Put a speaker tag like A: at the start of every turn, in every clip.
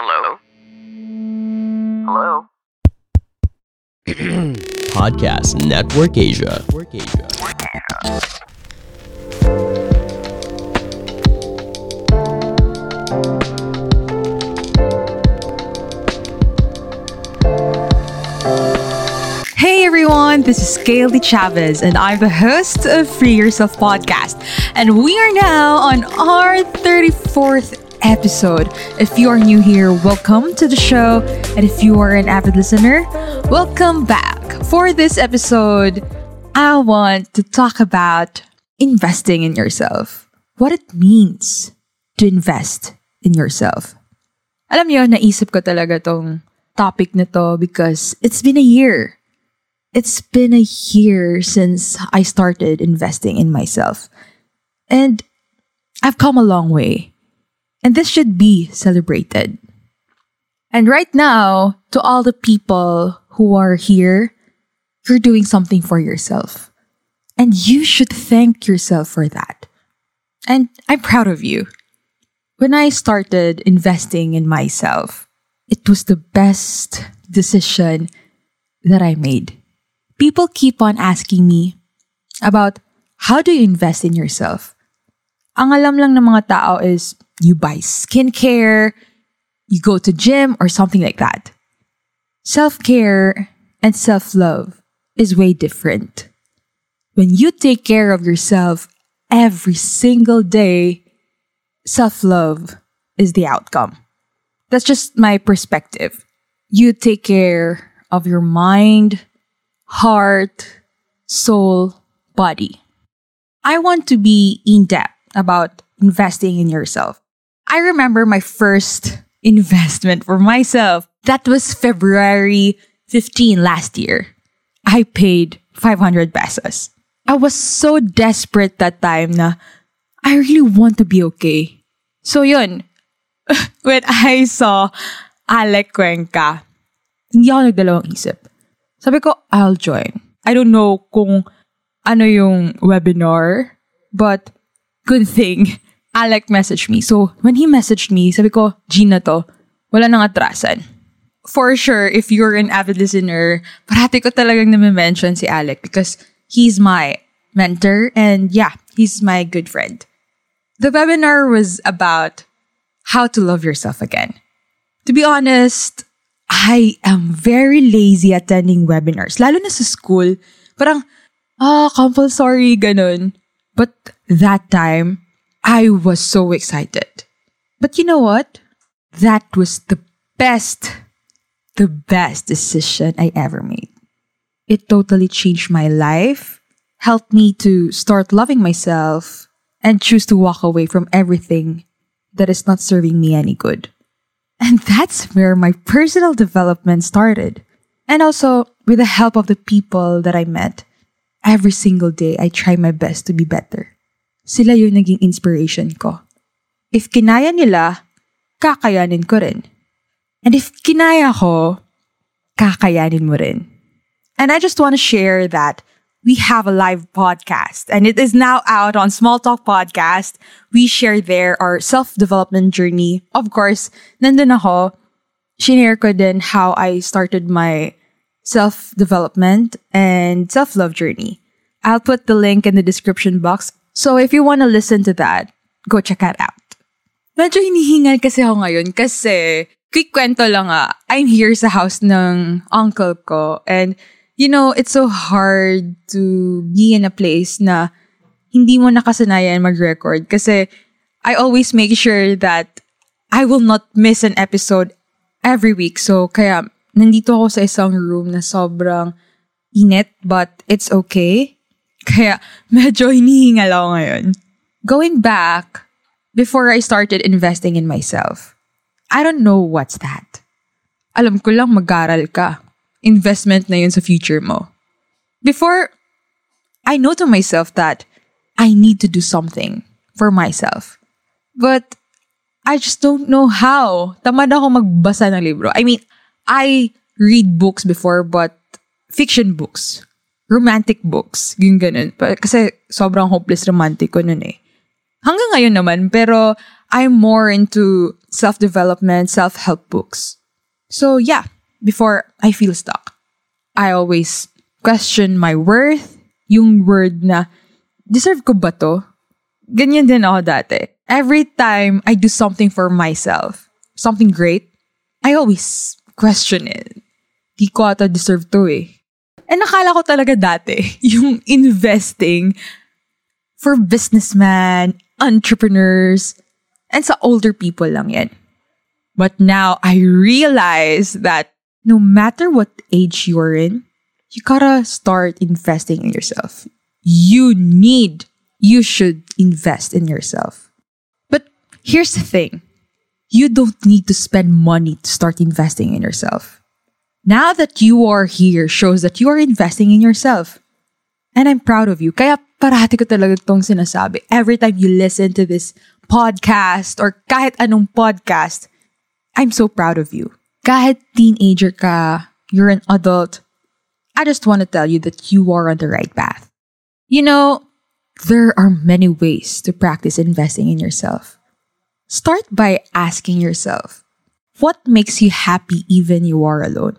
A: Hello? Hello?
B: Podcast Network Asia.
C: Hey everyone, this is Kaylee Chavez, and I'm the host of Free Yourself Podcast. And we are now on our 34th episode. If you are new here, welcome to the show. And if you are an avid listener, welcome back. For this episode, I want to talk about investing in yourself. What it means to invest in yourself. Alam niyo, naisip ko talaga tong topic na to because it's been a year it's been a year since I started investing in myself. And I've come a long way. And this should be celebrated. And right now, to all the people who are here, you're doing something for yourself. And you should thank yourself for that. And I'm proud of you. When I started investing in myself, it was the best decision that I made people keep on asking me about how do you invest in yourself? Ang alam lang ng mga tao is you buy skincare, you go to gym or something like that. Self-care and self-love is way different. When you take care of yourself every single day, self-love is the outcome. That's just my perspective. You take care of your mind, heart, soul, body. I want to be in depth about investing in yourself. I remember my first investment for myself. That was February 15 last year. I paid 500 pesos. I was so desperate that time na I really want to be okay. So yun, when I saw Alec Cuenca, hindi ako nagdalawang isip. Sabi ko, I'll join. I don't know kung ano yung webinar, but good thing, Alec messaged me. So, when he messaged me, sabi ko, Gina to, wala nang atrasan. For sure, if you're an avid listener, parati ko talagang nami-mention si Alec because he's my mentor and yeah, he's my good friend. The webinar was about how to love yourself again. To be honest, I am very lazy attending webinars. Lalo na sa school. Parang, ah, compulsory, ganun. But that time, I was so excited. But you know what? That was the best, the best decision I ever made. It totally changed my life, helped me to start loving myself, and choose to walk away from everything that is not serving me any good. And that's where my personal development started. And also, with the help of the people that I met, every single day I try my best to be better. Sila yung naging inspiration ko. If kinaya nila, kakayanin ko rin. And if kinaya ko, kakayanin mo rin. And I just want to share that we have a live podcast and it is now out on Small Talk Podcast. We share there our self-development journey. Of course, nandun ako, shinare ko din how I started my self-development and self-love journey. I'll put the link in the description box. So if you want to listen to that, go check that out. Medyo hinihingal kasi ako ngayon kasi quick kwento lang ah. I'm here sa house ng uncle ko and you know, it's so hard to be in a place na hindi mo nakasanayan mag-record kasi I always make sure that I will not miss an episode every week. So, kaya nandito ako sa isang room na sobrang init but it's okay. Kaya medyo hinihingal ako ngayon. Going back, before I started investing in myself, I don't know what's that. Alam ko lang mag-aral ka investment na yun sa future mo. Before, I know to myself that I need to do something for myself. But I just don't know how. Tamad ako magbasa ng libro. I mean, I read books before, but fiction books. Romantic books. Yung ganun. Kasi sobrang hopeless romantic ko nun eh. Hanggang ngayon naman, pero I'm more into self development, self help books. So, yeah, before I feel stuck, I always question my worth, yung word na, deserve ko ba to? Ganyan din ako dati. Every time I do something for myself, something great, I always question it. Di ko ata deserve to eh. And nakala ko talaga dati, yung investing for businessmen, entrepreneurs, and sa older people lang yan. But now I realize that no matter what age you're in, you gotta start investing in yourself. You need, you should invest in yourself. But here's the thing you don't need to spend money to start investing in yourself. Now that you are here shows that you are investing in yourself. And I'm proud of you. Kaya parati ko talaga itong sinasabi. Every time you listen to this podcast or kahit anong podcast, I'm so proud of you. Kahit teenager ka, you're an adult, I just want to tell you that you are on the right path. You know, there are many ways to practice investing in yourself. Start by asking yourself, what makes you happy even you are alone?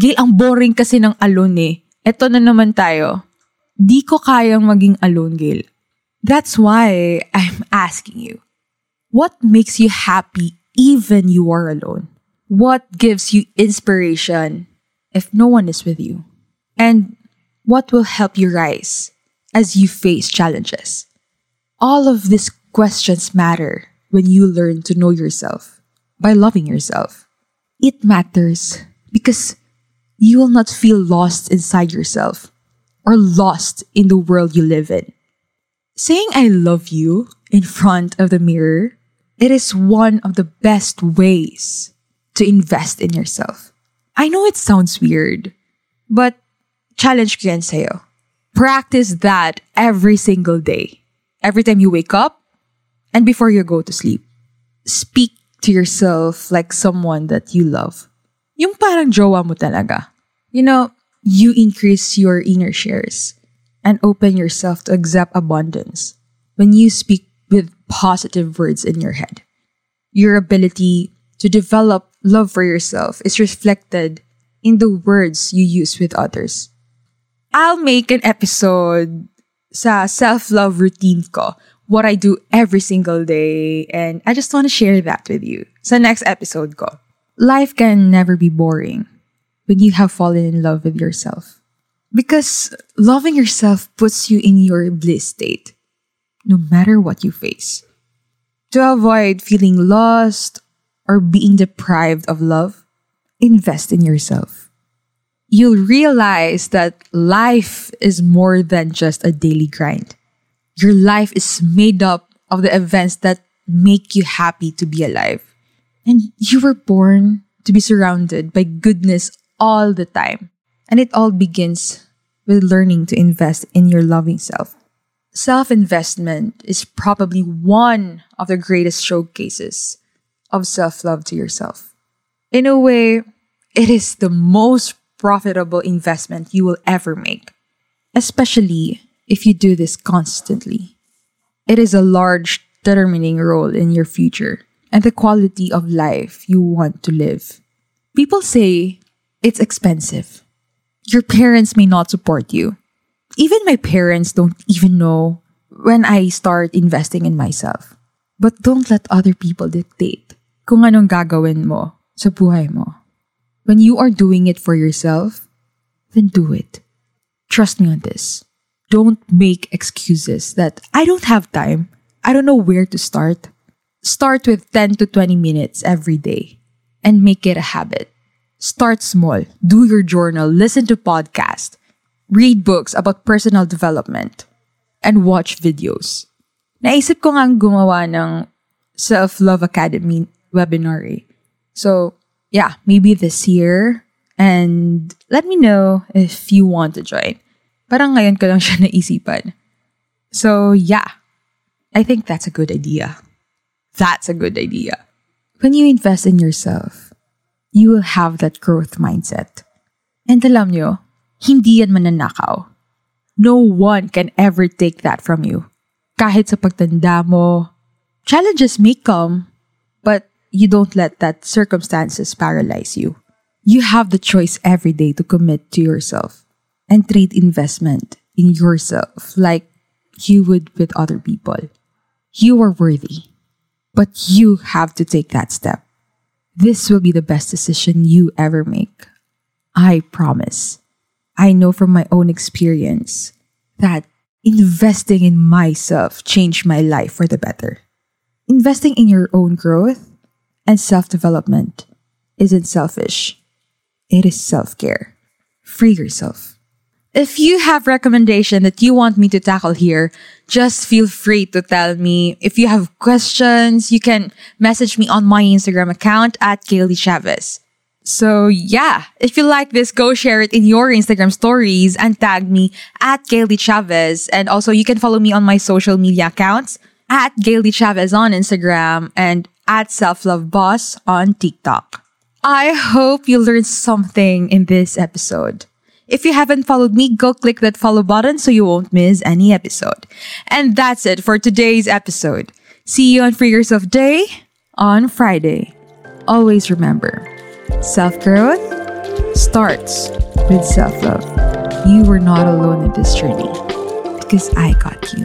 C: Gail, ang boring kasi ng alone eh. Eto na naman tayo. Di ko kayang maging alone, Gail. That's why I'm asking you. What makes you happy even you are alone? What gives you inspiration if no one is with you? And what will help you rise as you face challenges? All of these questions matter when you learn to know yourself by loving yourself. It matters because you will not feel lost inside yourself or lost in the world you live in. Saying I love you in front of the mirror, it is one of the best ways to invest in yourself. I know it sounds weird, but challenge ko sa'yo. Practice that every single day. Every time you wake up and before you go to sleep. Speak to yourself like someone that you love. Yung parang jowa mo talaga. You know, you increase your inner shares and open yourself to accept abundance when you speak with positive words in your head. Your ability to develop love for yourself is reflected in the words you use with others. I'll make an episode sa self-love routine ko, what I do every single day, and I just want to share that with you. Sa next episode ko. Life can never be boring when you have fallen in love with yourself. Because loving yourself puts you in your bliss state, no matter what you face. To avoid feeling lost or being deprived of love, invest in yourself. You'll realize that life is more than just a daily grind. Your life is made up of the events that make you happy to be alive. And you were born to be surrounded by goodness all the time. And it all begins with learning to invest in your loving self. Self investment is probably one of the greatest showcases of self love to yourself. In a way, it is the most profitable investment you will ever make, especially if you do this constantly. It is a large determining role in your future and the quality of life you want to live. People say it's expensive. Your parents may not support you. Even my parents don't even know when I start investing in myself. But don't let other people dictate kung anong gagawin mo sa buhay mo. When you are doing it for yourself, then do it. Trust me on this. Don't make excuses that I don't have time. I don't know where to start. Start with 10 to 20 minutes every day and make it a habit. Start small. Do your journal, listen to podcasts, read books about personal development, and watch videos. Naisip ko nga gumawa ng Self-Love Academy webinar eh. So, yeah, maybe this year. And let me know if you want to join. Parang ngayon ko lang siya naisipan. So, yeah, I think that's a good idea. That's a good idea. When you invest in yourself, you will have that growth mindset. And alam nyo, hindi yan mananakaw. No one can ever take that from you. Kahit sa pagtanda mo, Challenges may come, but you don't let that circumstances paralyze you. You have the choice every day to commit to yourself and treat investment in yourself like you would with other people. You are worthy, but you have to take that step. This will be the best decision you ever make. I promise. I know from my own experience that investing in myself changed my life for the better. Investing in your own growth and self development isn't selfish, it is self care. Free yourself. If you have recommendation that you want me to tackle here, just feel free to tell me. If you have questions, you can message me on my Instagram account at Kaylee Chavez. So yeah, if you like this, go share it in your Instagram stories and tag me at Kaylee Chavez. And also you can follow me on my social media accounts at Kaylee Chavez on Instagram and at Self Love Boss on TikTok. I hope you learned something in this episode. If you haven't followed me, go click that follow button so you won't miss any episode. And that's it for today's episode. See you on Free Yourself Day on Friday. Always remember, self growth starts with self love. You are not alone in this journey because I got you.